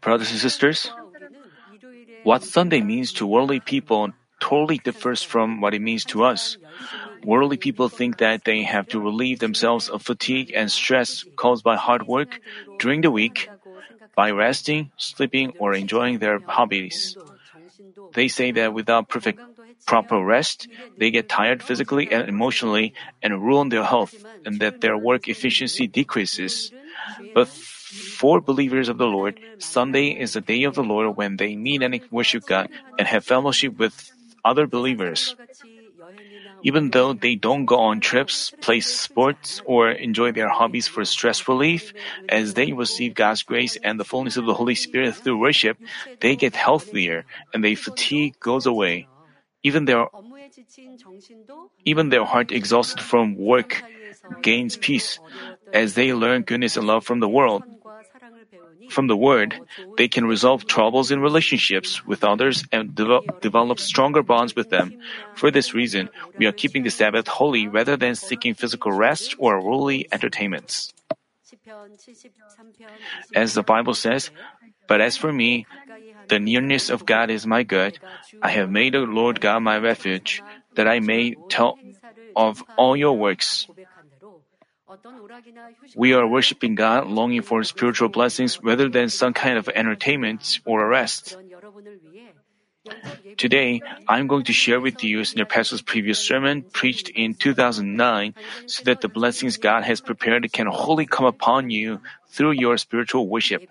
Brothers and sisters, what Sunday means to worldly people totally differs from what it means to us. Worldly people think that they have to relieve themselves of fatigue and stress caused by hard work during the week by resting, sleeping, or enjoying their hobbies. They say that without perfect proper rest, they get tired physically and emotionally and ruin their health, and that their work efficiency decreases. But for believers of the Lord, Sunday is the day of the Lord when they meet and worship God and have fellowship with other believers. Even though they don't go on trips, play sports, or enjoy their hobbies for stress relief, as they receive God's grace and the fullness of the Holy Spirit through worship, they get healthier and their fatigue goes away. Even their even their heart exhausted from work gains peace as they learn goodness and love from the world. From the Word, they can resolve troubles in relationships with others and de- develop stronger bonds with them. For this reason, we are keeping the Sabbath holy rather than seeking physical rest or worldly entertainments. As the Bible says, But as for me, the nearness of God is my good. I have made the Lord God my refuge, that I may tell of all your works. We are worshiping God, longing for spiritual blessings rather than some kind of entertainment or rest. Today, I'm going to share with you Senior Pastor's previous sermon preached in 2009 so that the blessings God has prepared can wholly come upon you through your spiritual worship.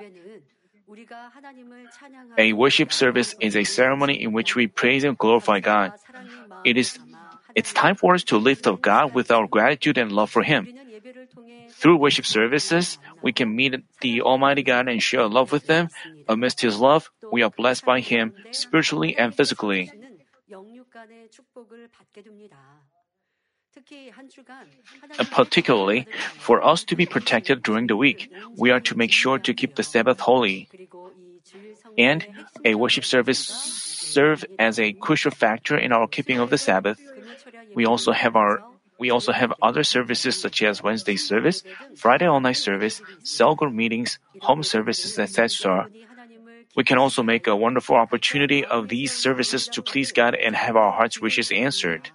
A worship service is a ceremony in which we praise and glorify God. It is it's time for us to lift up God with our gratitude and love for Him. Through worship services, we can meet the Almighty God and share love with them. Amidst His love, we are blessed by Him spiritually and physically. And particularly, for us to be protected during the week, we are to make sure to keep the Sabbath holy. And a worship service serve as a crucial factor in our keeping of the Sabbath. We also have our we also have other services such as Wednesday service, Friday all-night service, cell group meetings, home services, etc. We can also make a wonderful opportunity of these services to please God and have our heart's wishes answered.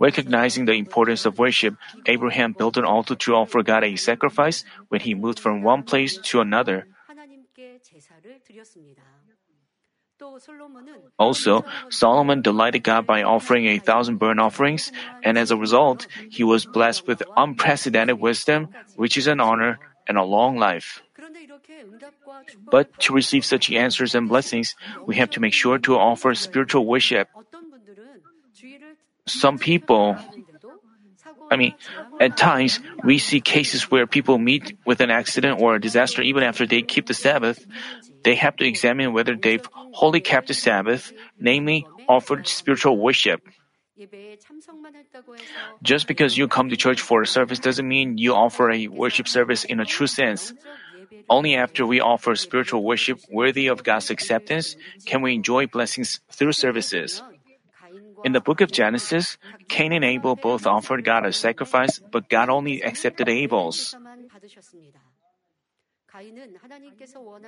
Recognizing the importance of worship, Abraham built an altar to offer God a sacrifice when he moved from one place to another. Also, Solomon delighted God by offering a thousand burnt offerings, and as a result, he was blessed with unprecedented wisdom, riches and honor, and a long life. But to receive such answers and blessings, we have to make sure to offer spiritual worship. Some people, I mean, at times, we see cases where people meet with an accident or a disaster even after they keep the Sabbath. They have to examine whether they've wholly kept the Sabbath, namely, offered spiritual worship. Just because you come to church for a service doesn't mean you offer a worship service in a true sense. Only after we offer spiritual worship worthy of God's acceptance can we enjoy blessings through services. In the book of Genesis, Cain and Abel both offered God a sacrifice, but God only accepted Abel's.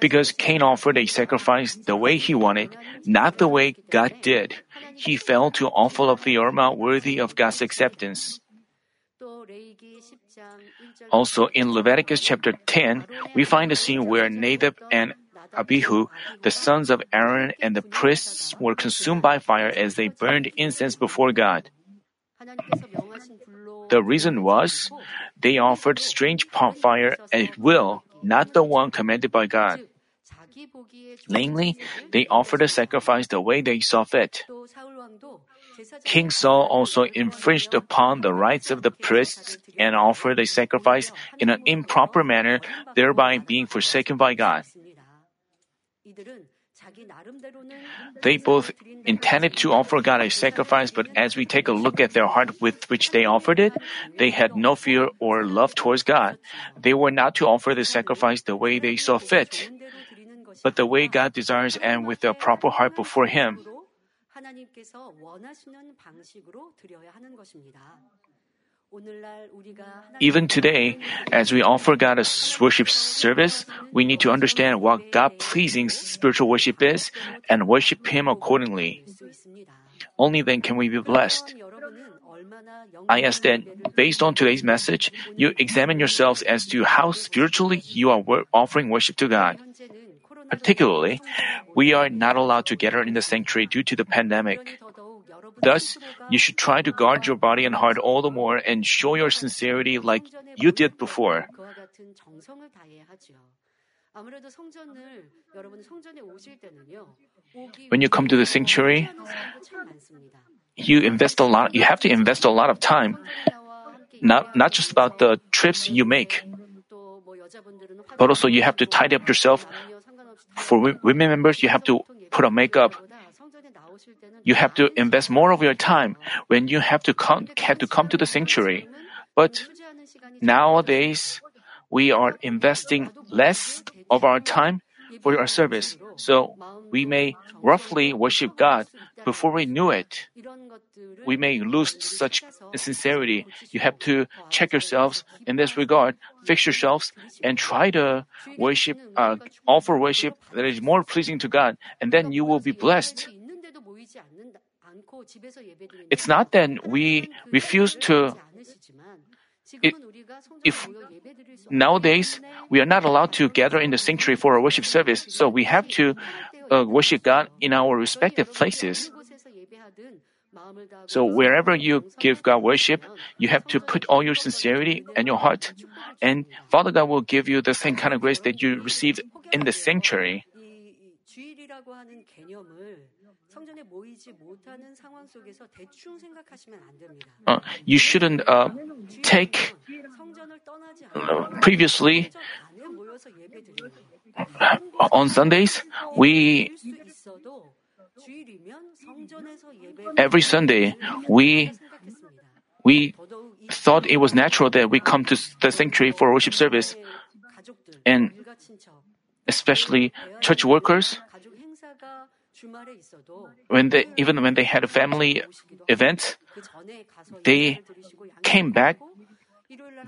Because Cain offered a sacrifice the way he wanted, not the way God did, he failed to offer up the aroma worthy of God's acceptance. Also, in Leviticus chapter 10, we find a scene where Nadab and Abihu, the sons of Aaron and the priests, were consumed by fire as they burned incense before God. The reason was they offered strange fire at will, not the one commanded by God. Namely, they offered a sacrifice the way they saw fit. King Saul also infringed upon the rights of the priests and offered a sacrifice in an improper manner, thereby being forsaken by God. They both intended to offer God a sacrifice, but as we take a look at their heart with which they offered it, they had no fear or love towards God. They were not to offer the sacrifice the way they saw fit, but the way God desires and with a proper heart before Him. Even today, as we offer God a worship service, we need to understand what God pleasing spiritual worship is and worship Him accordingly. Only then can we be blessed. I ask that, based on today's message, you examine yourselves as to how spiritually you are offering worship to God. Particularly, we are not allowed to gather in the sanctuary due to the pandemic. Thus, you should try to guard your body and heart all the more and show your sincerity like you did before. When you come to the sanctuary, you invest a lot, you have to invest a lot of time. Not, not just about the trips you make, but also you have to tidy up yourself. For women members, you have to put on makeup, you have to invest more of your time when you have to come, have to come to the sanctuary. But nowadays, we are investing less of our time for our service, so we may roughly worship God before we knew it. We may lose such sincerity. You have to check yourselves in this regard, fix yourselves, and try to worship, uh, offer worship that is more pleasing to God, and then you will be blessed. It's not that we refuse to. It, if nowadays we are not allowed to gather in the sanctuary for a worship service, so we have to uh, worship God in our respective places. So wherever you give God worship, you have to put all your sincerity and your heart, and Father God will give you the same kind of grace that you received in the sanctuary. Uh, you shouldn't uh, take previously on Sundays we every Sunday we we thought it was natural that we come to the sanctuary for worship service. and especially church workers when they even when they had a family event, they came back.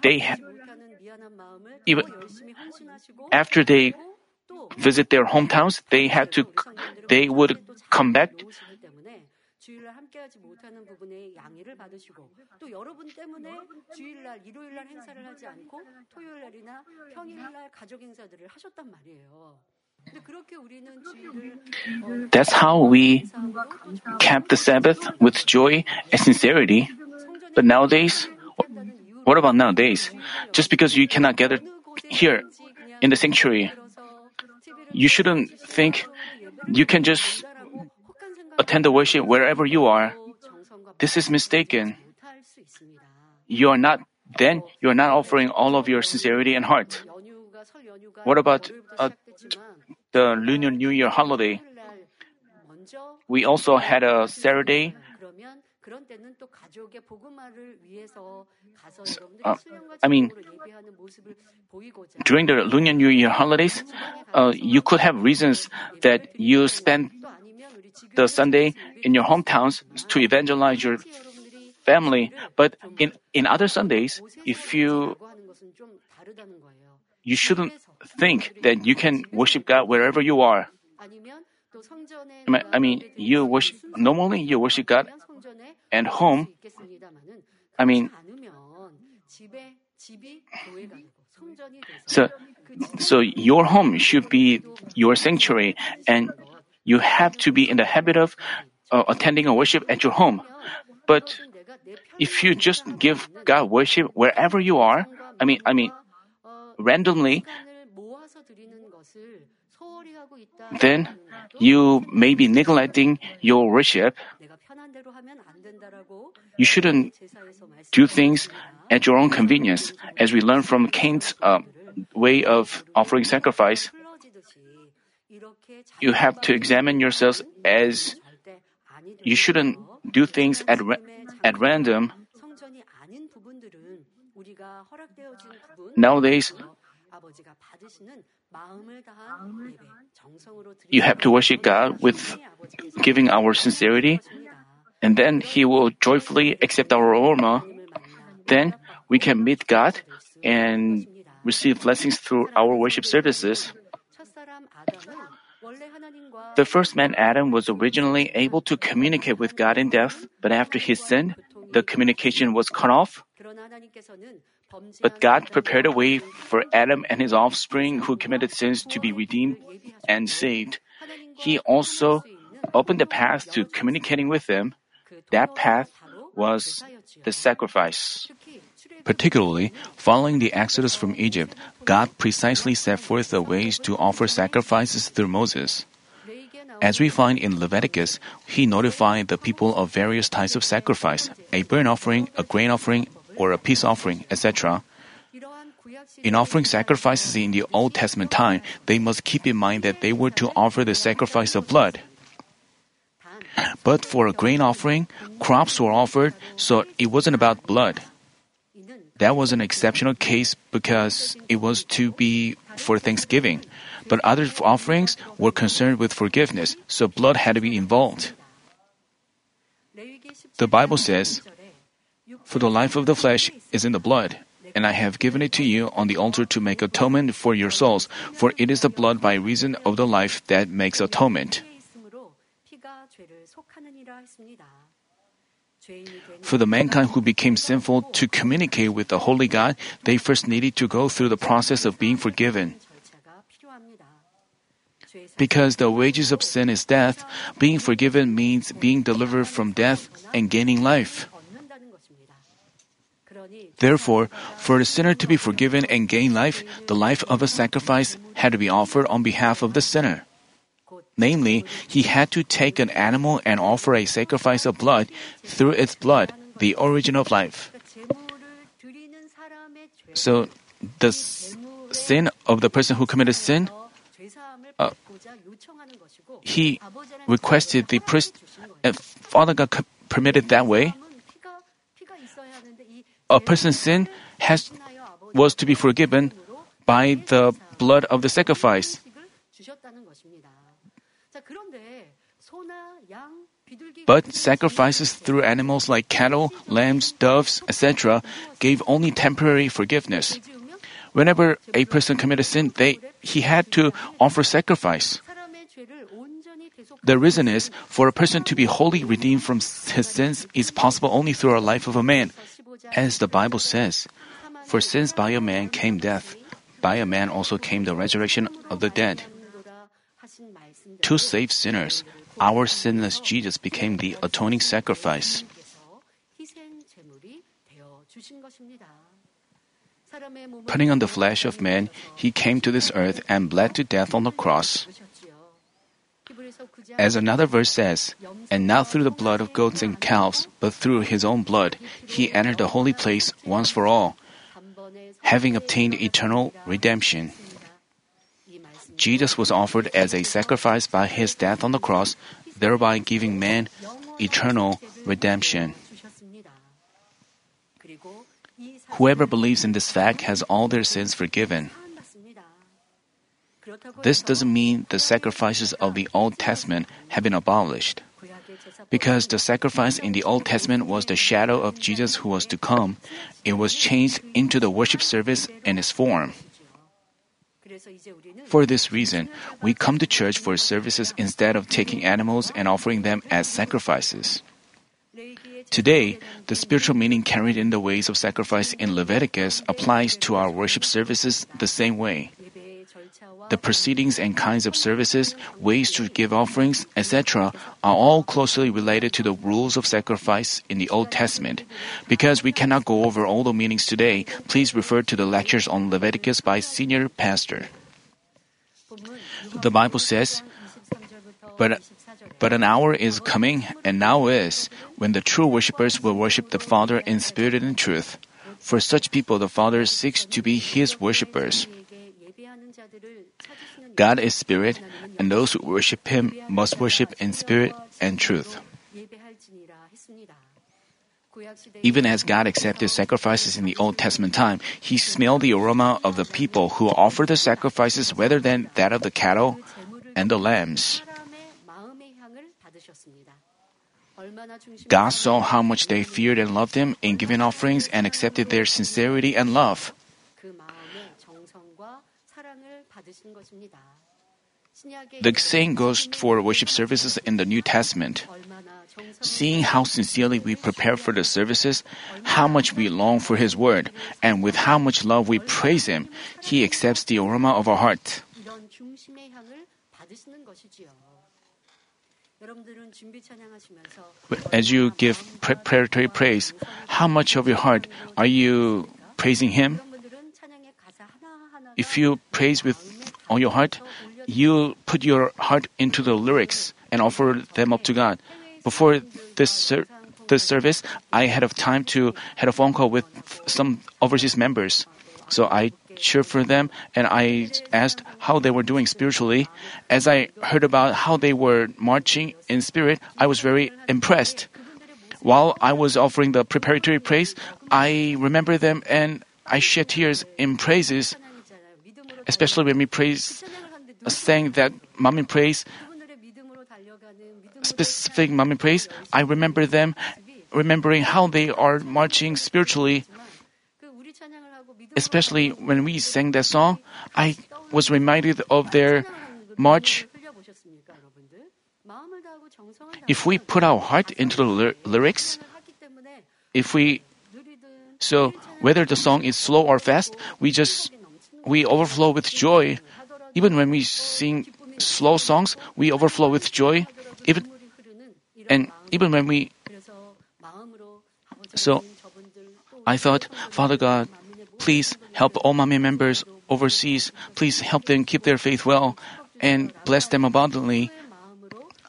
They even after they visit their hometowns, they had to they would come back. 주일날 함께하지 못하는 부분에 양해를 받으시고 또 여러분 때문에 주일날 일요일날 행사를 하지 않고 토요일날이나 평일날 가족 행사들을 하셨단 말이에요. That's how we kept the Sabbath with joy and sincerity. But nowadays, what about nowadays? Just because you cannot gather here in the sanctuary, you shouldn't think you can just attend the worship wherever you are. This is mistaken. You are not, then you are not offering all of your sincerity and heart. What about uh, the Lunar New Year holiday, we also had a Saturday. Uh, I mean, during the Lunar New Year holidays, uh, you could have reasons that you spend the Sunday in your hometowns to evangelize your family. But in, in other Sundays, if you you shouldn't think that you can worship God wherever you are. I mean, you worship, normally you worship God at home. I mean, so, so your home should be your sanctuary and you have to be in the habit of uh, attending a worship at your home. But if you just give God worship wherever you are, I mean, I mean, randomly, then you may be neglecting your worship. You shouldn't do things at your own convenience, as we learn from Cain's uh, way of offering sacrifice. You have to examine yourselves as you shouldn't do things at, ra- at random. Nowadays, you have to worship God with giving our sincerity, and then He will joyfully accept our aroma. Then we can meet God and receive blessings through our worship services. The first man Adam was originally able to communicate with God in death, but after his sin, the communication was cut off. But God prepared a way for Adam and his offspring who committed sins to be redeemed and saved. He also opened the path to communicating with them. That path was the sacrifice. Particularly, following the exodus from Egypt, God precisely set forth the ways to offer sacrifices through Moses. As we find in Leviticus, he notified the people of various types of sacrifice a burnt offering, a grain offering, or a peace offering, etc. In offering sacrifices in the Old Testament time, they must keep in mind that they were to offer the sacrifice of blood. But for a grain offering, crops were offered, so it wasn't about blood. That was an exceptional case because it was to be for thanksgiving. But other offerings were concerned with forgiveness, so blood had to be involved. The Bible says, For the life of the flesh is in the blood, and I have given it to you on the altar to make atonement for your souls, for it is the blood by reason of the life that makes atonement. For the mankind who became sinful to communicate with the Holy God, they first needed to go through the process of being forgiven. Because the wages of sin is death, being forgiven means being delivered from death and gaining life. Therefore, for the sinner to be forgiven and gain life, the life of a sacrifice had to be offered on behalf of the sinner. Namely, he had to take an animal and offer a sacrifice of blood through its blood, the origin of life. So, the sin of the person who committed sin, uh, he requested the priest, and Father God permitted that way. A person's sin has was to be forgiven by the blood of the sacrifice. But sacrifices through animals like cattle, lambs, doves, etc., gave only temporary forgiveness. Whenever a person committed sin, they, he had to offer sacrifice. The reason is, for a person to be wholly redeemed from his sins is possible only through a life of a man. As the Bible says, For since by a man came death, by a man also came the resurrection of the dead. To save sinners, our sinless Jesus became the atoning sacrifice. Putting on the flesh of man, he came to this earth and bled to death on the cross. As another verse says, and not through the blood of goats and calves, but through his own blood, he entered the holy place once for all, having obtained eternal redemption. Jesus was offered as a sacrifice by his death on the cross, thereby giving man eternal redemption. Whoever believes in this fact has all their sins forgiven. This doesn't mean the sacrifices of the Old Testament have been abolished. Because the sacrifice in the Old Testament was the shadow of Jesus who was to come, it was changed into the worship service in its form. For this reason, we come to church for services instead of taking animals and offering them as sacrifices. Today, the spiritual meaning carried in the ways of sacrifice in Leviticus applies to our worship services the same way. The proceedings and kinds of services, ways to give offerings, etc., are all closely related to the rules of sacrifice in the Old Testament. Because we cannot go over all the meanings today, please refer to the lectures on Leviticus by Senior Pastor. The Bible says, but, but an hour is coming, and now is, when the true worshippers will worship the Father in spirit and in truth. For such people, the Father seeks to be His worshippers. God is spirit, and those who worship Him must worship in spirit and truth. Even as God accepted sacrifices in the Old Testament time, He smelled the aroma of the people who offered the sacrifices rather than that of the cattle and the lambs. God saw how much they feared and loved Him in giving offerings and accepted their sincerity and love. The same goes for worship services in the New Testament. Seeing how sincerely we prepare for the services, how much we long for His Word, and with how much love we praise Him, He accepts the aroma of our heart. As you give preparatory praise, how much of your heart are you praising Him? If you praise with all your heart, you put your heart into the lyrics and offer them up to God. Before this ser- this service, I had a time to had a phone call with some overseas members. So I cheered for them and I asked how they were doing spiritually. As I heard about how they were marching in spirit, I was very impressed. While I was offering the preparatory praise, I remember them and I shed tears in praises, especially when we praise, sang that mommy praise, specific mommy praise. I remember them, remembering how they are marching spiritually especially when we sang that song, I was reminded of their march. If we put our heart into the lyrics, if we so whether the song is slow or fast, we just we overflow with joy. Even when we sing slow songs, we overflow with joy. Even and even when we so I thought, Father God, Please help all Manmin members overseas. Please help them keep their faith well and bless them abundantly.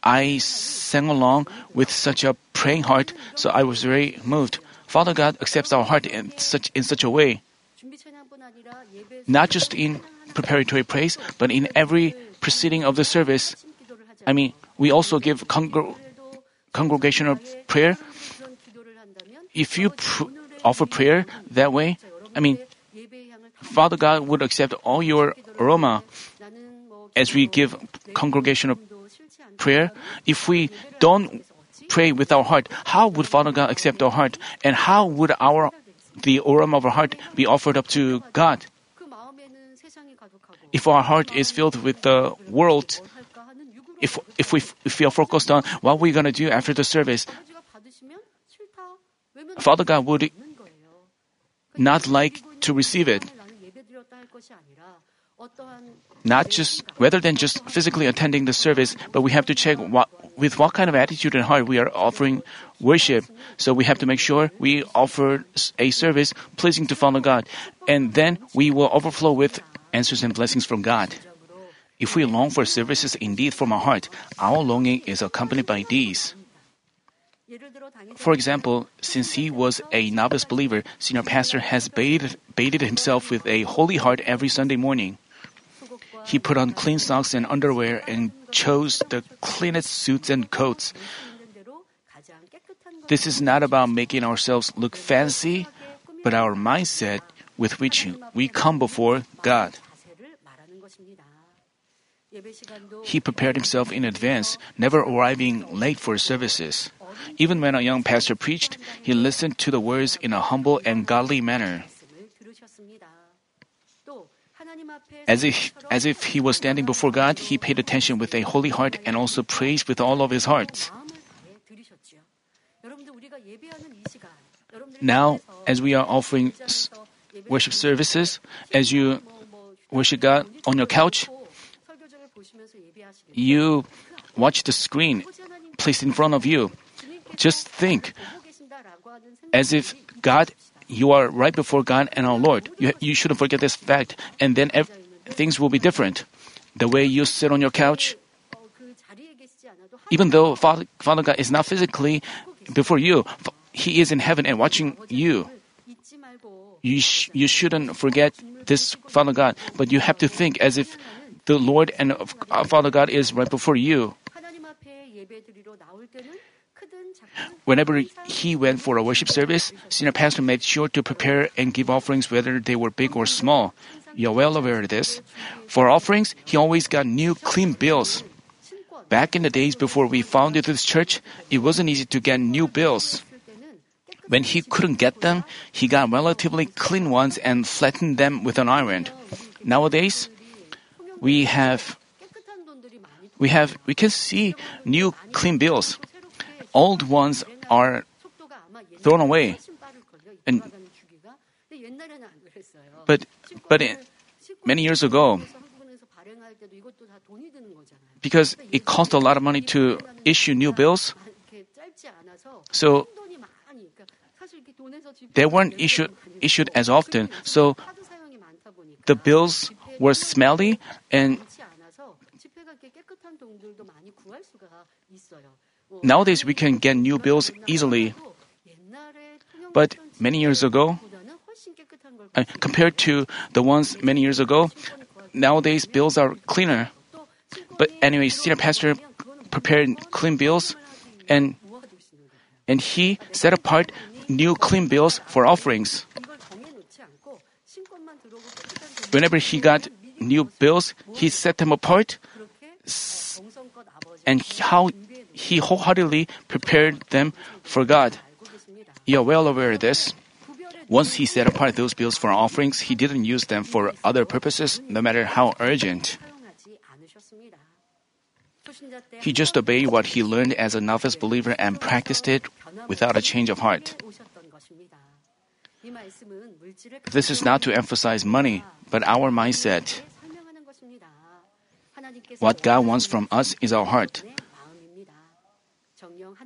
I sang along with such a praying heart, so I was very moved. Father God accepts our heart in such in such a way. Not just in preparatory praise, but in every proceeding of the service. I mean, we also give congr- congregational prayer. If you pr- offer prayer that way, I mean, Father God would accept all your aroma as we give congregational prayer. If we don't pray with our heart, how would Father God accept our heart? And how would our the aroma of our heart be offered up to God? If our heart is filled with the world, if if we if we are focused on what we're gonna do after the service, Father God would not like to receive it. Not just rather than just physically attending the service, but we have to check what, with what kind of attitude and heart we are offering worship. So we have to make sure we offer a service pleasing to Father God, and then we will overflow with answers and blessings from God. If we long for services indeed from our heart, our longing is accompanied by these. For example, since he was a novice believer, senior pastor has bathed, bathed himself with a holy heart every Sunday morning. He put on clean socks and underwear and chose the cleanest suits and coats. This is not about making ourselves look fancy, but our mindset with which we come before God. He prepared himself in advance, never arriving late for services. Even when a young pastor preached, he listened to the words in a humble and godly manner. As if, as if he was standing before God, he paid attention with a holy heart and also praised with all of his heart. Now, as we are offering worship services, as you worship God on your couch, you watch the screen placed in front of you. Just think as if God, you are right before God and our Lord. You, you shouldn't forget this fact, and then ev- things will be different. The way you sit on your couch, even though Father, Father God is not physically before you, He is in heaven and watching you. You, sh- you shouldn't forget this Father God, but you have to think as if the Lord and uh, Father God is right before you. Whenever he went for a worship service, senior pastor made sure to prepare and give offerings whether they were big or small. You're well aware of this. For offerings, he always got new clean bills. Back in the days before we founded this church, it wasn't easy to get new bills. When he couldn't get them, he got relatively clean ones and flattened them with an iron. Nowadays, we have we have we can see new clean bills. Old ones are thrown away. And but but many years ago, because it cost a lot of money to issue new bills, so they weren't issued issued as often. So the bills were smelly and nowadays we can get new bills easily. But many years ago, uh, compared to the ones many years ago, nowadays bills are cleaner. But anyway, senior pastor prepared clean bills and and he set apart new clean bills for offerings. Whenever he got new bills, he set them apart and how he wholeheartedly prepared them for God. You are well aware of this. Once he set apart those bills for offerings, he didn't use them for other purposes, no matter how urgent. He just obeyed what he learned as a novice believer and practiced it without a change of heart. This is not to emphasize money, but our mindset. What God wants from us is our heart.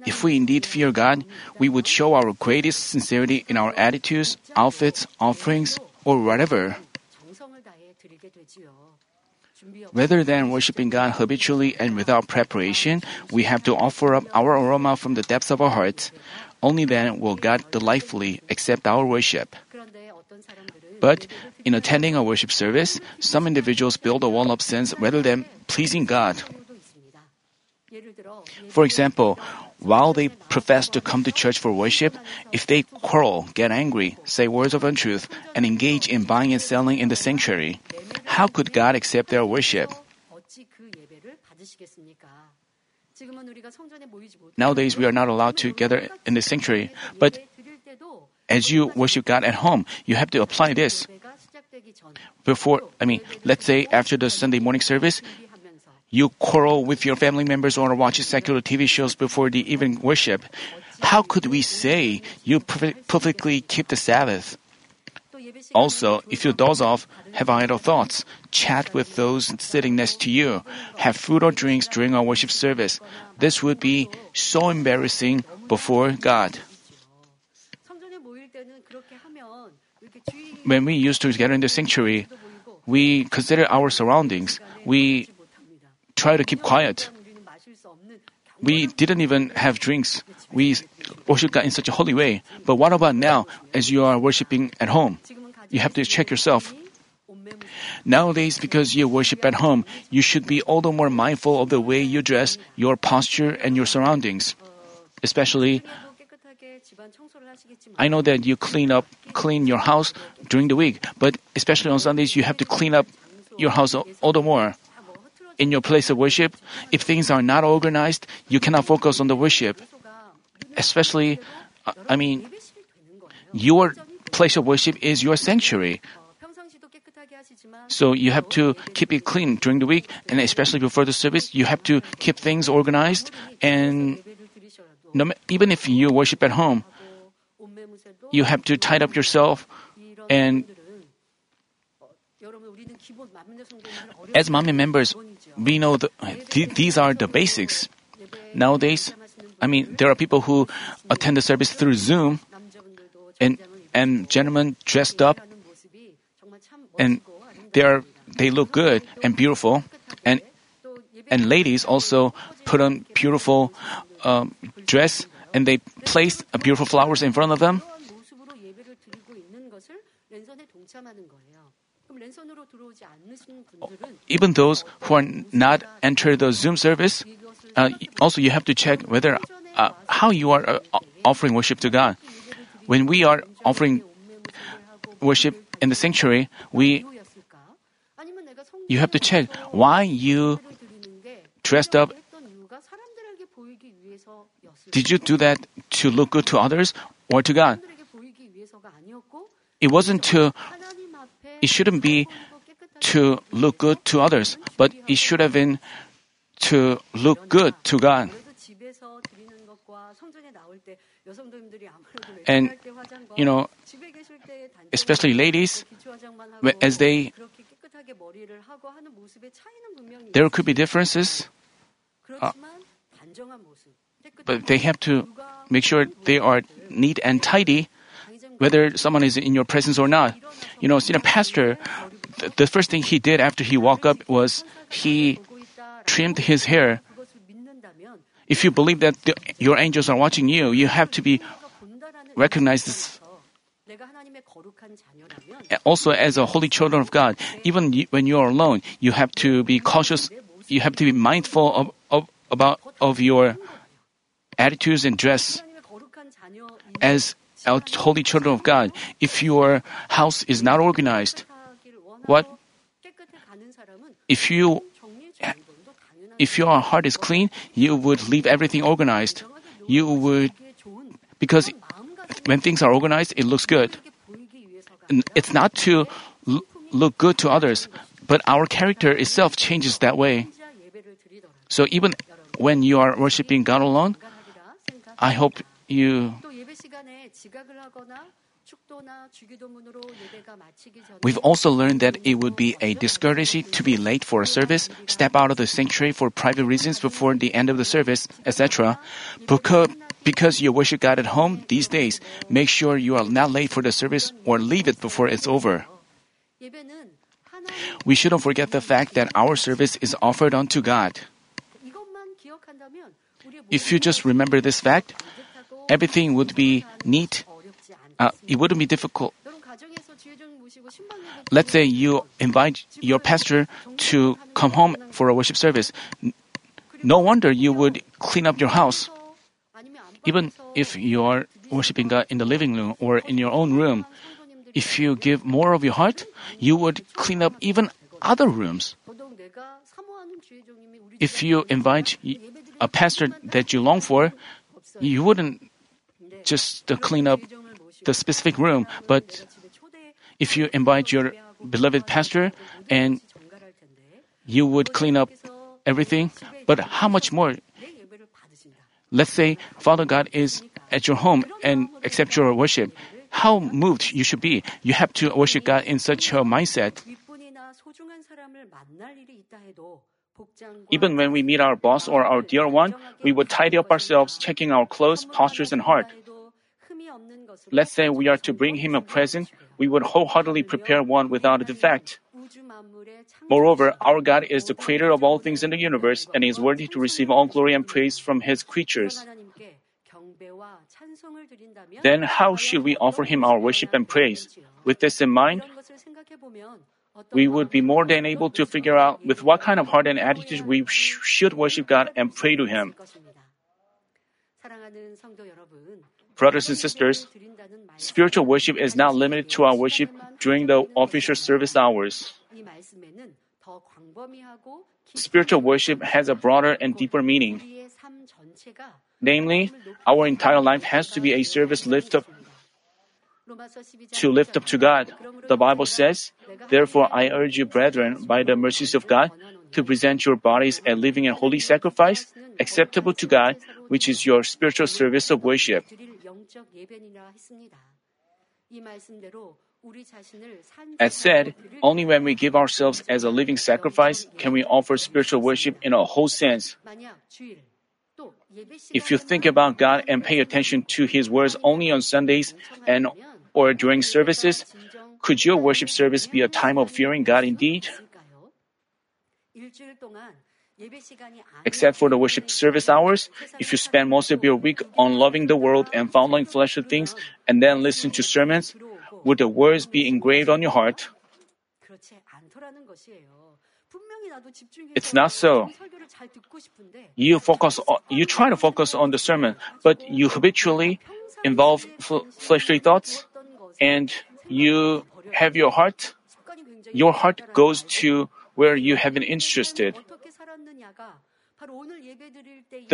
If we indeed fear God, we would show our greatest sincerity in our attitudes, outfits, offerings, or whatever. Rather than worshiping God habitually and without preparation, we have to offer up our aroma from the depths of our hearts. Only then will God delightfully accept our worship. But in attending a worship service, some individuals build a wall of sense rather than pleasing God. For example, while they profess to come to church for worship, if they quarrel, get angry, say words of untruth, and engage in buying and selling in the sanctuary, how could God accept their worship? Nowadays, we are not allowed to gather in the sanctuary, but as you worship God at home, you have to apply this. Before, I mean, let's say after the Sunday morning service, you quarrel with your family members or watch secular TV shows before the evening worship. How could we say you perfectly keep the Sabbath? Also, if you doze off, have idle thoughts, chat with those sitting next to you, have food or drinks during our worship service, this would be so embarrassing before God. When we used to gather in the sanctuary, we consider our surroundings. We try to keep quiet. We didn't even have drinks. We worship God in such a holy way. But what about now, as you are worshiping at home? You have to check yourself. Nowadays, because you worship at home, you should be all the more mindful of the way you dress, your posture, and your surroundings. Especially, I know that you clean up, clean your house during the week, but especially on Sundays, you have to clean up your house all the more in your place of worship, if things are not organized, you cannot focus on the worship. Especially, uh, I mean, your place of worship is your sanctuary. So you have to keep it clean during the week, and especially before the service, you have to keep things organized. And even if you worship at home, you have to tidy up yourself and as Manmin members, we know the, th- these are the basics. Nowadays, I mean, there are people who attend the service through Zoom, and and gentlemen dressed up, and they are they look good and beautiful, and and ladies also put on beautiful um, dress, and they place beautiful flowers in front of them even those who are not entered the Zoom service, uh, also you have to check whether uh, how you are uh, offering worship to God. When we are offering worship in the sanctuary, we you have to check why you dressed up. Did you do that to look good to others or to God? It wasn't to it shouldn't be to look good to others, but it should have been to look good to God. And, you know, especially ladies, as they, there could be differences, uh, but they have to make sure they are neat and tidy whether someone is in your presence or not. You know, senior pastor, the first thing he did after he woke up was he trimmed his hair. If you believe that the, your angels are watching you, you have to be recognized as also as a holy children of God. Even when you are alone, you have to be cautious. You have to be mindful of, of about of your attitudes and dress. As holy children of God, if your house is not organized, what? If you if your heart is clean, you would leave everything organized. You would because when things are organized, it looks good. It's not to look good to others, but our character itself changes that way. So even when you are worshiping God alone, I hope you We've also learned that it would be a discourtesy to be late for a service, step out of the sanctuary for private reasons before the end of the service, etc. Because you worship God at home these days, make sure you are not late for the service or leave it before it's over. We shouldn't forget the fact that our service is offered unto God. If you just remember this fact, everything would be neat. Uh, it wouldn't be difficult. Let's say you invite your pastor to come home for a worship service. No wonder you would clean up your house. Even if you are worshiping God in the living room or in your own room, if you give more of your heart, you would clean up even other rooms. If you invite a pastor that you long for, you wouldn't just to clean up the specific room, but if you invite your beloved pastor and you would clean up everything, but how much more? Let's say Father God is at your home and accept your worship. How moved you should be. You have to worship God in such a mindset. Even when we meet our boss or our dear one, we would tidy up ourselves, checking our clothes, postures, and heart. Let's say we are to bring him a present, we would wholeheartedly prepare one without defect. Moreover, our God is the creator of all things in the universe and is worthy to receive all glory and praise from his creatures. Then, how should we offer him our worship and praise? With this in mind, we would be more than able to figure out with what kind of heart and attitude we sh- should worship God and pray to him. Brothers and sisters, spiritual worship is not limited to our worship during the official service hours. Spiritual worship has a broader and deeper meaning. Namely, our entire life has to be a service lift up to lift up to God. The Bible says, Therefore I urge you, brethren, by the mercies of God, to present your bodies a living and holy sacrifice, acceptable to God, which is your spiritual service of worship. As said, only when we give ourselves as a living sacrifice can we offer spiritual worship in a whole sense. If you think about God and pay attention to His words only on Sundays and or during services, could your worship service be a time of fearing God indeed? Except for the worship service hours, if you spend most of your week on loving the world and following fleshly things and then listen to sermons, would the words be engraved on your heart? It's not so. You focus. On, you try to focus on the sermon, but you habitually involve fleshly thoughts, and you have your heart. Your heart goes to where you have been interested.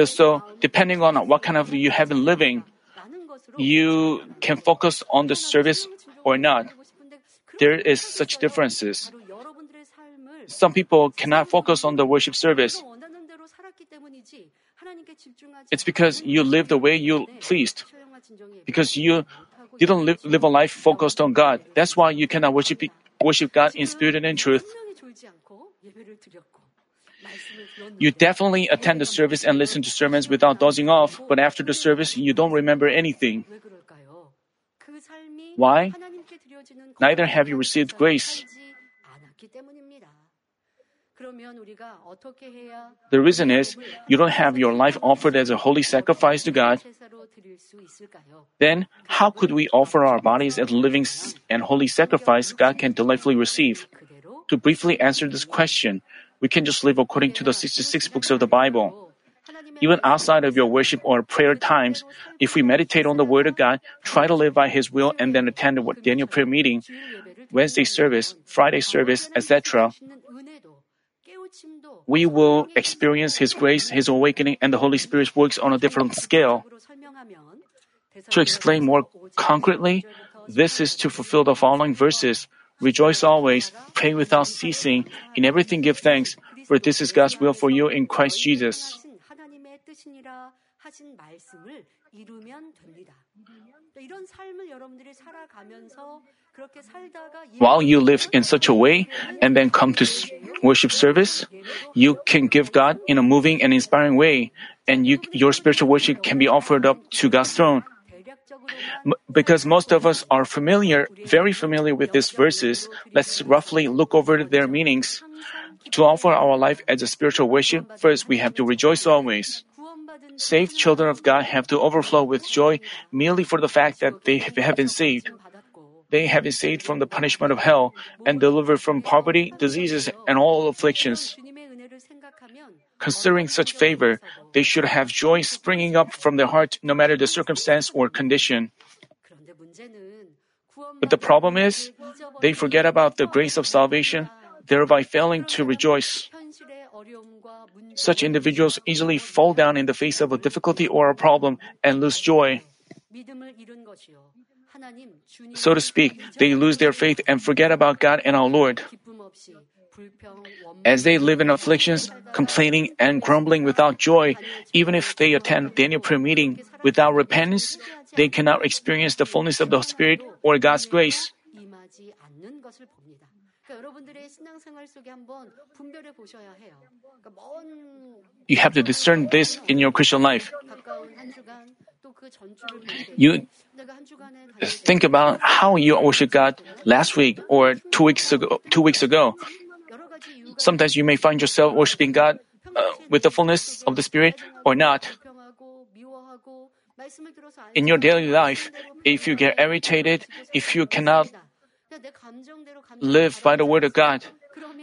So, depending on what kind of you have been living, you can focus on the service or not. There is such differences. Some people cannot focus on the worship service. It's because you live the way you pleased. Because you didn't live, live a life focused on God. That's why you cannot worship, worship God in spirit and in truth. You definitely attend the service and listen to sermons without dozing off, but after the service, you don't remember anything. Why? Neither have you received grace. The reason is you don't have your life offered as a holy sacrifice to God. Then, how could we offer our bodies as living and holy sacrifice God can delightfully receive? To briefly answer this question, we can just live according to the 66 books of the Bible. Even outside of your worship or prayer times, if we meditate on the Word of God, try to live by His will, and then attend the Daniel prayer meeting, Wednesday service, Friday service, etc., we will experience His grace, His awakening, and the Holy Spirit works on a different scale. To explain more concretely, this is to fulfill the following verses. Rejoice always, pray without ceasing, in everything give thanks, for this is God's will for you in Christ Jesus. While you live in such a way and then come to worship service, you can give God in a moving and inspiring way, and you, your spiritual worship can be offered up to God's throne. Because most of us are familiar, very familiar with these verses, let's roughly look over their meanings. To offer our life as a spiritual worship, first we have to rejoice always. Saved children of God have to overflow with joy merely for the fact that they have been saved. They have been saved from the punishment of hell and delivered from poverty, diseases, and all afflictions. Considering such favor, they should have joy springing up from their heart no matter the circumstance or condition. But the problem is, they forget about the grace of salvation, thereby failing to rejoice. Such individuals easily fall down in the face of a difficulty or a problem and lose joy. So to speak, they lose their faith and forget about God and our Lord. As they live in afflictions, complaining and grumbling without joy, even if they attend Daniel prayer meeting without repentance, they cannot experience the fullness of the Spirit or God's grace. You have to discern this in your Christian life. You think about how you worship God last week or two weeks ago. Two weeks ago. Sometimes you may find yourself worshiping God uh, with the fullness of the Spirit or not. In your daily life, if you get irritated, if you cannot live by the word of God,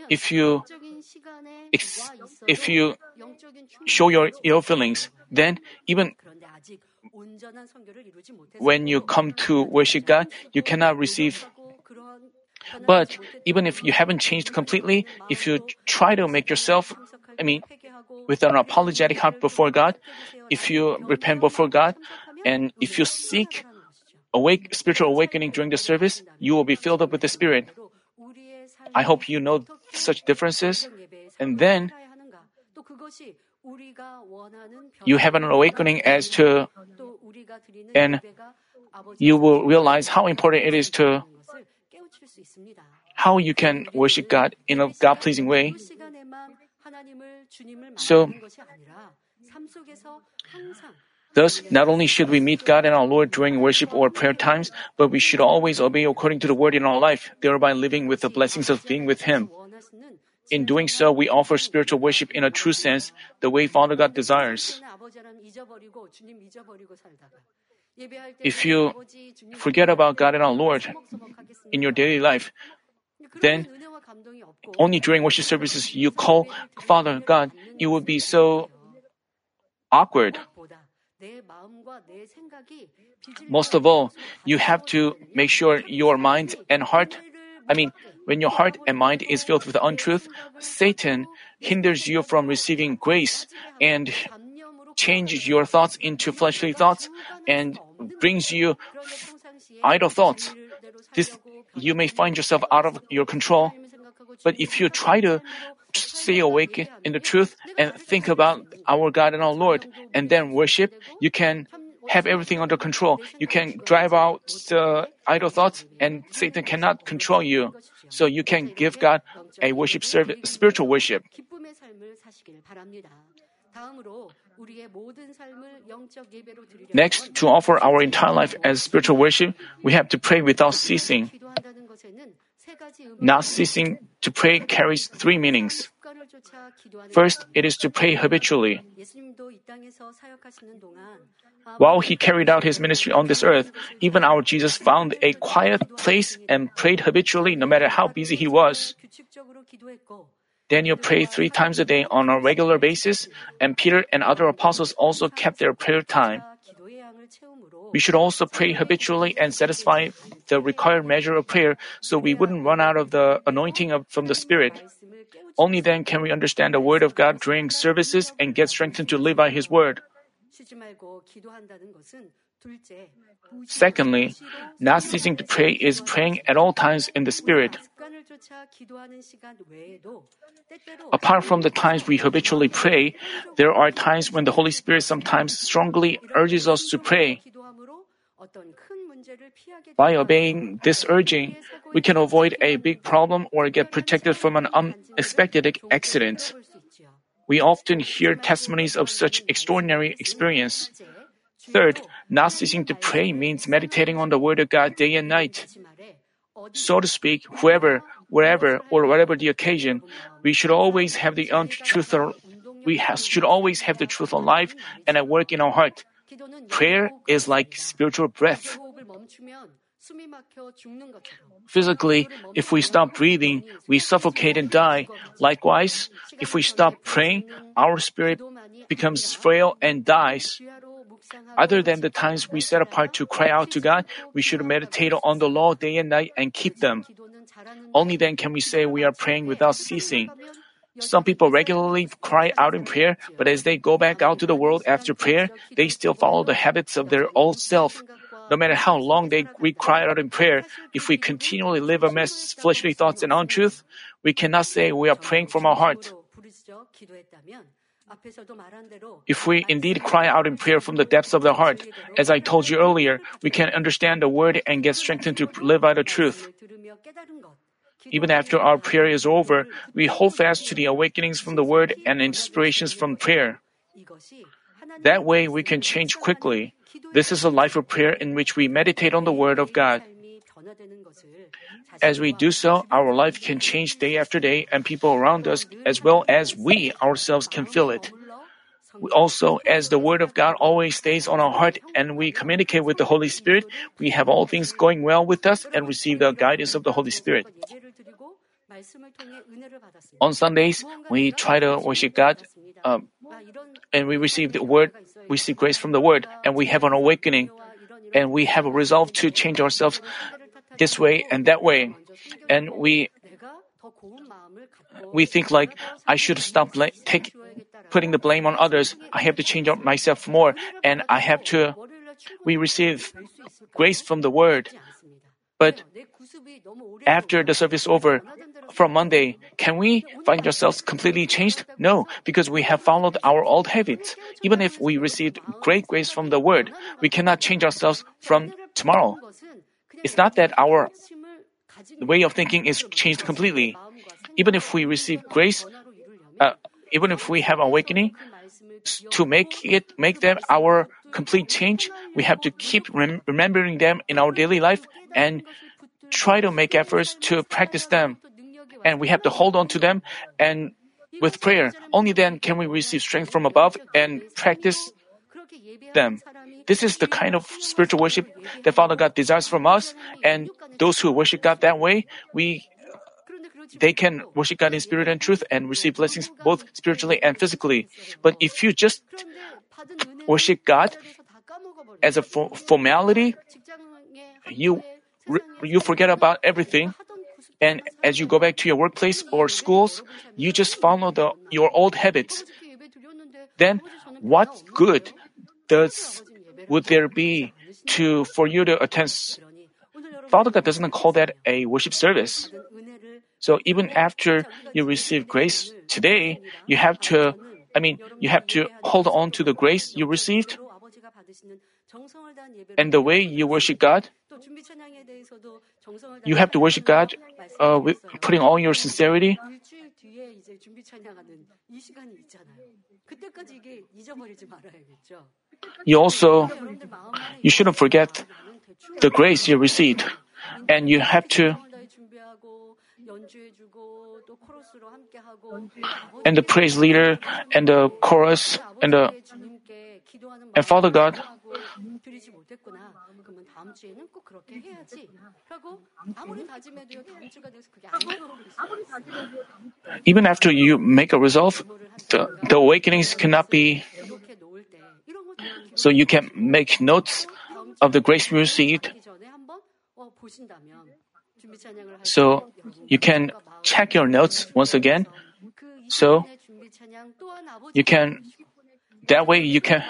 if you if you show your ill feelings, then even when you come to worship God, you cannot receive. But even if you haven't changed completely, if you try to make yourself, I mean, with an apologetic heart before God, if you repent before God, and if you seek awake, spiritual awakening during the service, you will be filled up with the Spirit. I hope you know such differences. And then you have an awakening as to, and you will realize how important it is to how you can worship God in a God pleasing way. So, Thus, not only should we meet God and our Lord during worship or prayer times, but we should always obey according to the word in our life, thereby living with the blessings of being with Him. In doing so, we offer spiritual worship in a true sense, the way Father God desires. If you forget about God and our Lord in your daily life, then only during worship services you call Father God, it would be so awkward. Most of all, you have to make sure your mind and heart I mean, when your heart and mind is filled with untruth, Satan hinders you from receiving grace and changes your thoughts into fleshly thoughts and brings you idle thoughts. This you may find yourself out of your control. But if you try to stay awake in the truth and think about our God and our Lord and then worship, you can have everything under control. You can drive out the idle thoughts and Satan cannot control you. So you can give God a worship service, spiritual worship. Next, to offer our entire life as spiritual worship, we have to pray without ceasing. Not ceasing to pray carries three meanings. First, it is to pray habitually. While he carried out his ministry on this earth, even our Jesus found a quiet place and prayed habitually no matter how busy he was. Daniel prayed three times a day on a regular basis, and Peter and other apostles also kept their prayer time. We should also pray habitually and satisfy the required measure of prayer so we wouldn't run out of the anointing of, from the Spirit. Only then can we understand the Word of God during services and get strengthened to live by His Word. Secondly, not ceasing to pray is praying at all times in the Spirit. Apart from the times we habitually pray, there are times when the Holy Spirit sometimes strongly urges us to pray. By obeying this urging, we can avoid a big problem or get protected from an unexpected accident. We often hear testimonies of such extraordinary experience. Third, not ceasing to pray means meditating on the Word of God day and night. So to speak, whoever, wherever, or whatever the occasion, we should always have the truth. We should always have the truth alive and at work in our heart. Prayer is like spiritual breath. Physically, if we stop breathing, we suffocate and die. Likewise, if we stop praying, our spirit becomes frail and dies. Other than the times we set apart to cry out to God, we should meditate on the law day and night and keep them. Only then can we say we are praying without ceasing. Some people regularly cry out in prayer, but as they go back out to the world after prayer, they still follow the habits of their old self. No matter how long they we cry out in prayer, if we continually live amidst fleshly thoughts and untruth, we cannot say we are praying from our heart. If we indeed cry out in prayer from the depths of the heart, as I told you earlier, we can understand the word and get strengthened to live out the truth. Even after our prayer is over, we hold fast to the awakenings from the word and inspirations from prayer. That way we can change quickly. This is a life of prayer in which we meditate on the word of God. As we do so, our life can change day after day, and people around us, as well as we ourselves, can feel it. Also, as the Word of God always stays on our heart and we communicate with the Holy Spirit, we have all things going well with us and receive the guidance of the Holy Spirit. On Sundays, we try to worship God, um, and we receive the Word, we see grace from the Word, and we have an awakening, and we have a resolve to change ourselves this way and that way. And we we think like I should stop bla- take putting the blame on others. I have to change up myself more and I have to we receive grace from the word. But after the service over from Monday, can we find ourselves completely changed? No, because we have followed our old habits. Even if we received great grace from the word, we cannot change ourselves from tomorrow. It's not that our way of thinking is changed completely. Even if we receive grace, uh, even if we have awakening, to make it make them our complete change, we have to keep rem- remembering them in our daily life and try to make efforts to practice them. And we have to hold on to them and with prayer. Only then can we receive strength from above and practice them. This is the kind of spiritual worship that Father God desires from us, and those who worship God that way, we they can worship God in spirit and truth and receive blessings both spiritually and physically. But if you just worship God as a formality, you you forget about everything. And as you go back to your workplace or schools, you just follow the, your old habits. Then what good does, would there be to, for you to attend? Father God doesn't call that a worship service. So even after you receive grace today, you have to, I mean, you have to hold on to the grace you received. And the way you worship God, you have to worship God uh, with putting all your sincerity. You also, you shouldn't forget the grace you received. And you have to, and the praise leader and the chorus and the, and Father God, even after you make a resolve, the, the awakenings cannot be. So you can make notes of the grace you received. So you can check your notes once again. So you can, that way you can,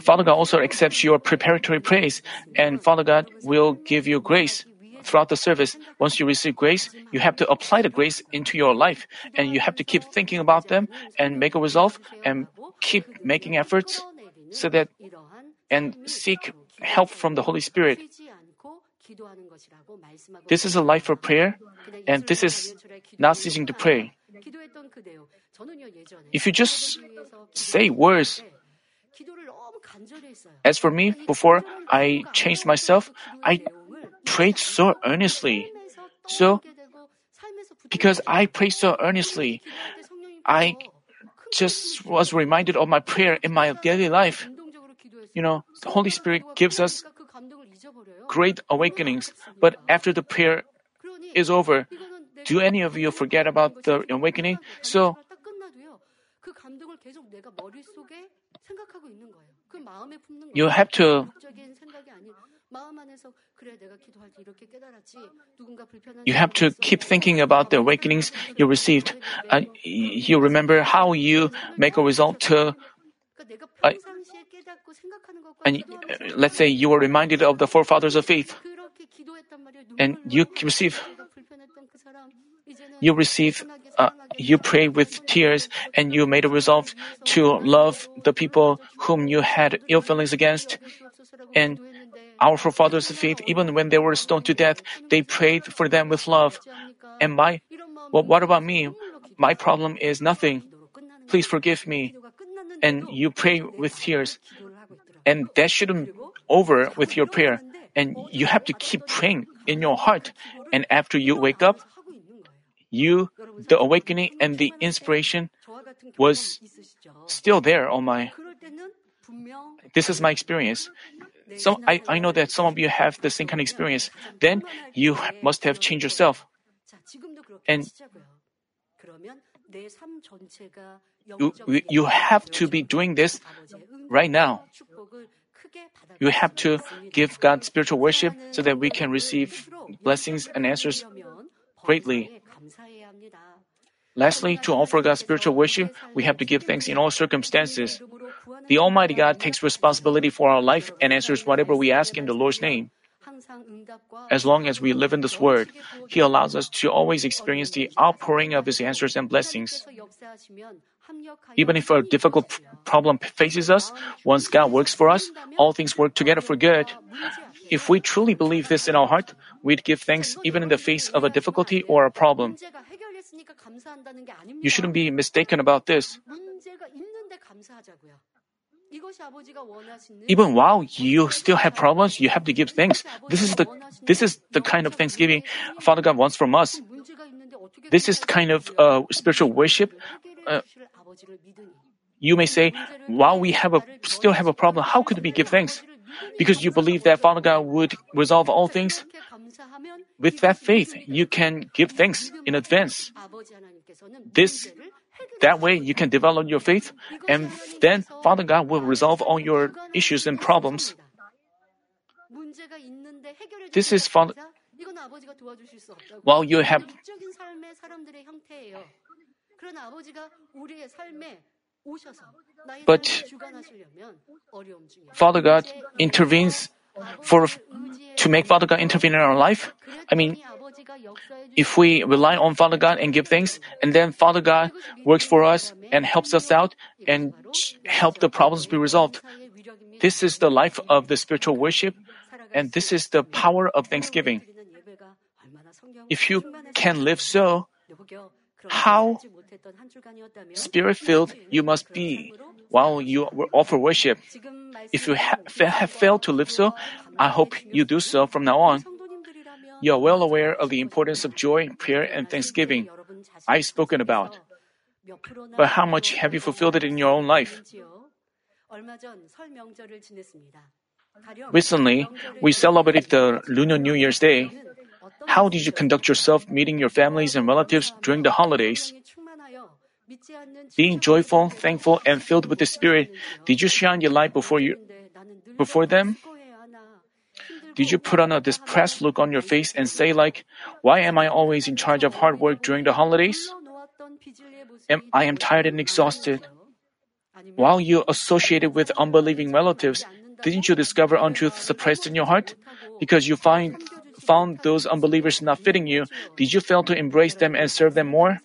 Father God also accepts your preparatory praise, and Father God will give you grace throughout the service. Once you receive grace, you have to apply the grace into your life, and you have to keep thinking about them and make a resolve and keep making efforts so that and seek help from the Holy Spirit. This is a life for prayer, and this is not ceasing to pray. If you just say words, as for me, before I changed myself, I prayed so earnestly. So, because I prayed so earnestly, I just was reminded of my prayer in my daily life. You know, the Holy Spirit gives us great awakenings, but after the prayer is over, do any of you forget about the awakening? So, you have to you have to keep thinking about the awakenings you received. Uh, you remember how you make a result to. Uh, and uh, let's say you were reminded of the forefathers of faith, and you receive. You receive. Uh, you pray with tears, and you made a resolve to love the people whom you had ill feelings against, and our forefathers of faith, even when they were stoned to death, they prayed for them with love. And my, well, what about me? My problem is nothing. Please forgive me. And you pray with tears. And that shouldn't over with your prayer. And you have to keep praying in your heart. And after you wake up, you, the awakening and the inspiration was still there on my. This is my experience. Some, I, I know that some of you have the same kind of experience. Then you must have changed yourself. And you, you have to be doing this right now. You have to give God spiritual worship so that we can receive blessings and answers greatly. Lastly, to offer God spiritual worship, we have to give thanks in all circumstances. The Almighty God takes responsibility for our life and answers whatever we ask in the Lord's name. As long as we live in this Word, He allows us to always experience the outpouring of His answers and blessings. Even if a difficult problem faces us, once God works for us, all things work together for good. If we truly believe this in our heart, we'd give thanks even in the face of a difficulty or a problem. You shouldn't be mistaken about this. Even while you still have problems, you have to give thanks. This is the this is the kind of thanksgiving Father God wants from us. This is the kind of uh, spiritual worship. Uh, you may say, while we have a still have a problem, how could we give thanks? Because you believe that Father God would resolve all things. With that faith, you can give thanks in advance. This that way you can develop your faith and then Father God will resolve all your issues and problems. This is Father. While you have but Father God intervenes for to make Father God intervene in our life. I mean, if we rely on Father God and give thanks, and then Father God works for us and helps us out and help the problems be resolved. This is the life of the spiritual worship, and this is the power of thanksgiving. If you can live so, how spirit filled you must be while you offer worship. If you ha- have failed to live so, I hope you do so from now on. You are well aware of the importance of joy, prayer, and thanksgiving I've spoken about. But how much have you fulfilled it in your own life? Recently, we celebrated the Lunar New Year's Day. How did you conduct yourself meeting your families and relatives during the holidays? Being joyful, thankful, and filled with the Spirit, did you shine your light before you, before them? Did you put on a depressed look on your face and say like, why am I always in charge of hard work during the holidays? Am, I am tired and exhausted. While you associated with unbelieving relatives, didn't you discover untruth suppressed in your heart? Because you find, found those unbelievers not fitting you, did you fail to embrace them and serve them more?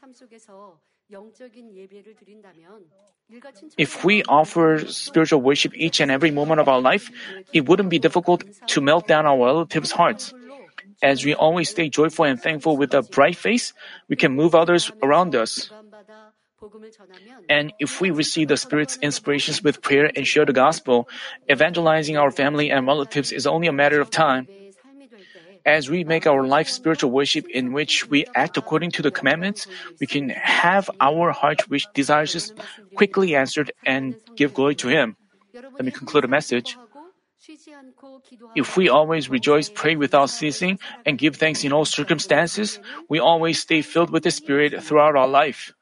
If we offer spiritual worship each and every moment of our life, it wouldn't be difficult to melt down our relatives' hearts. As we always stay joyful and thankful with a bright face, we can move others around us. And if we receive the Spirit's inspirations with prayer and share the gospel, evangelizing our family and relatives is only a matter of time. As we make our life spiritual worship in which we act according to the commandments, we can have our heart wish desires quickly answered and give glory to Him. Let me conclude the message. If we always rejoice, pray without ceasing, and give thanks in all circumstances, we always stay filled with the Spirit throughout our life.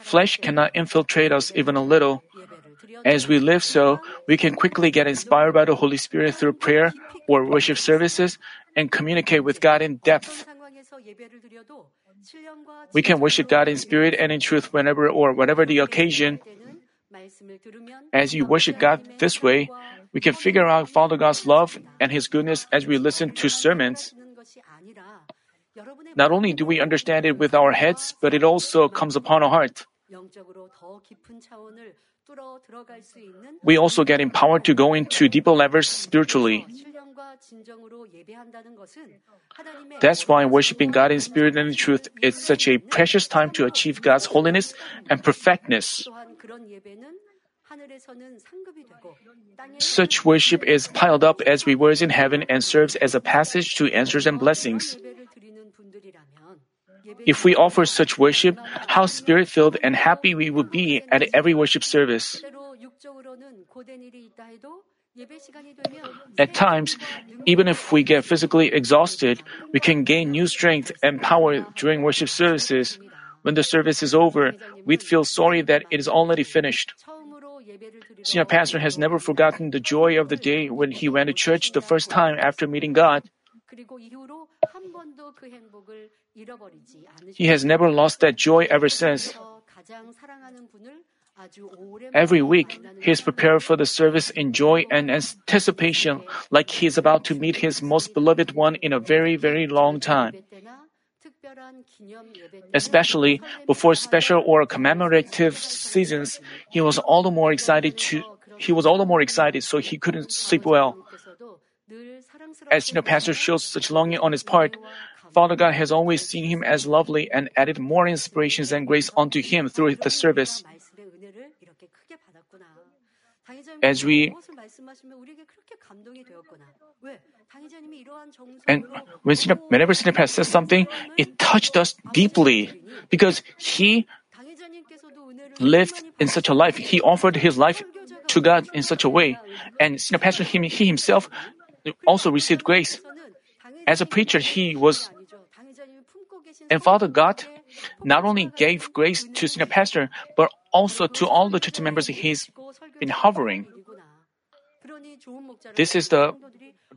Flesh cannot infiltrate us even a little. As we live so, we can quickly get inspired by the Holy Spirit through prayer or worship services and communicate with God in depth. We can worship God in spirit and in truth whenever or whatever the occasion. As you worship God this way, we can figure out Father God's love and His goodness as we listen to sermons. Not only do we understand it with our heads, but it also comes upon our heart. We also get empowered to go into deeper levels spiritually. That's why worshiping God in spirit and in truth is such a precious time to achieve God's holiness and perfectness. Such worship is piled up as rewards in heaven and serves as a passage to answers and blessings. If we offer such worship, how spirit filled and happy we would be at every worship service. At times, even if we get physically exhausted, we can gain new strength and power during worship services. When the service is over, we'd feel sorry that it is already finished. Senior pastor has never forgotten the joy of the day when he went to church the first time after meeting God. He has never lost that joy ever since. Every week, he is prepared for the service in joy and anticipation, like he is about to meet his most beloved one in a very, very long time. Especially before special or commemorative seasons, he was all the more excited to he was all the more excited so he couldn't sleep well. As senior pastor shows such longing on his part, Father God has always seen him as lovely and added more inspirations and grace onto him through the service. As we and when whenever Pastor says something, it touched us deeply because he lived in such a life. He offered his life to God in such a way, and Senior Pastor him, he himself also received grace. As a preacher, he was, and Father God not only gave grace to Senior Pastor, but also to all the church members he's been hovering. this is the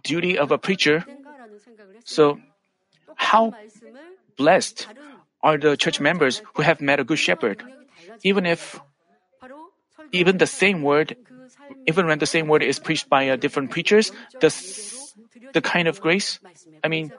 duty of a preacher. So, how blessed are the church members who have met a good shepherd? Even if, even the same word, even when the same word is preached by uh, different preachers, the, the kind of grace, I mean,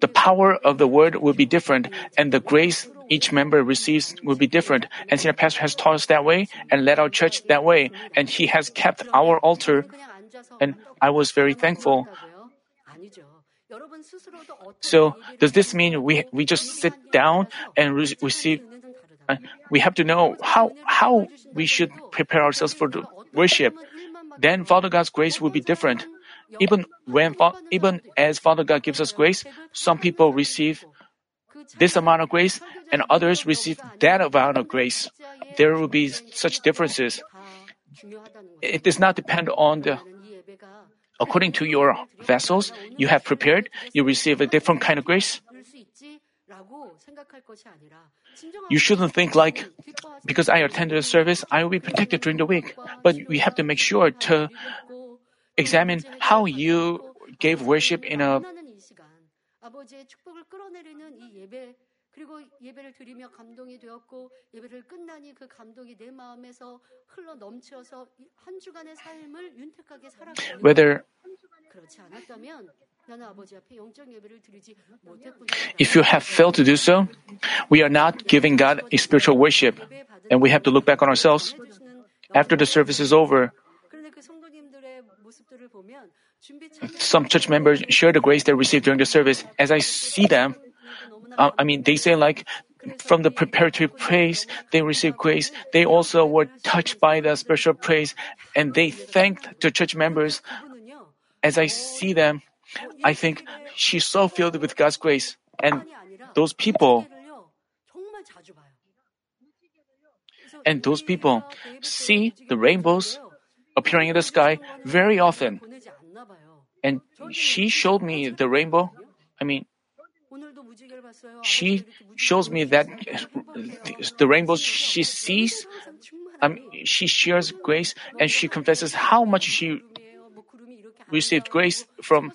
the power of the word will be different, and the grace each member receives will be different. And senior pastor has taught us that way and led our church that way, and he has kept our altar. And I was very thankful. So, does this mean we we just sit down and re- receive? We have to know how how we should prepare ourselves for the worship. Then Father God's grace will be different. Even when, even as Father God gives us grace, some people receive this amount of grace and others receive that amount of grace. There will be such differences. It does not depend on the according to your vessels you have prepared, you receive a different kind of grace. You shouldn't think like, because I attended a service, I will be protected during the week. But we have to make sure to examine how you gave worship in a 그리고 예배를 드리며 감동이 되었고 예배를 끝나니 그 감동이 내 마음에서 흘러 넘쳐서 한 주간의 삶을 윤택하게 살았거든요. Whether 그렇지 않았다면 if you have failed to do so, we are not giving God a spiritual worship, and we have to look back on ourselves. After the service is over, some church members share the grace they received during the service. As I see them, uh, I mean, they say like, from the preparatory praise, they received grace. They also were touched by the spiritual praise, and they thanked the church members. As I see them, I think she's so filled with God's grace. And those people, and those people see the rainbows appearing in the sky very often. And she showed me the rainbow. I mean, she shows me that the rainbows she sees, um, she shares grace and she confesses how much she received grace from.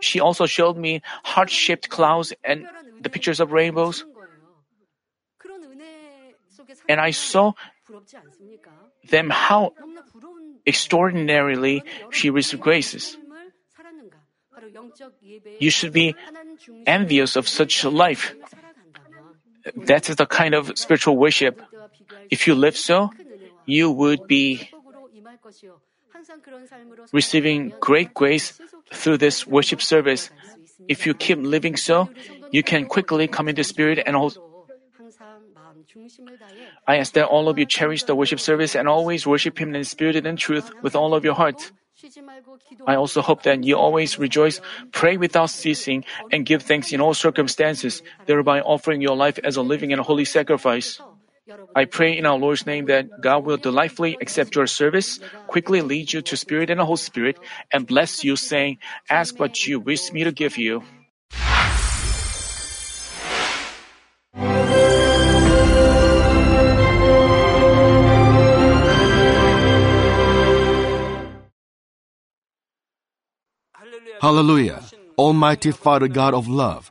She also showed me heart shaped clouds and the pictures of rainbows. And I saw them how extraordinarily she received graces. You should be envious of such a life. That is the kind of spiritual worship. If you live so, you would be receiving great grace through this worship service. If you keep living so, you can quickly come into spirit and hold. I ask that all of you cherish the worship service and always worship Him in spirit and in truth with all of your heart. I also hope that you always rejoice, pray without ceasing, and give thanks in all circumstances, thereby offering your life as a living and holy sacrifice. I pray in our Lord's name that God will delightfully accept your service, quickly lead you to Spirit and the Holy Spirit, and bless you, saying, Ask what you wish me to give you. Hallelujah. Almighty Father God of love,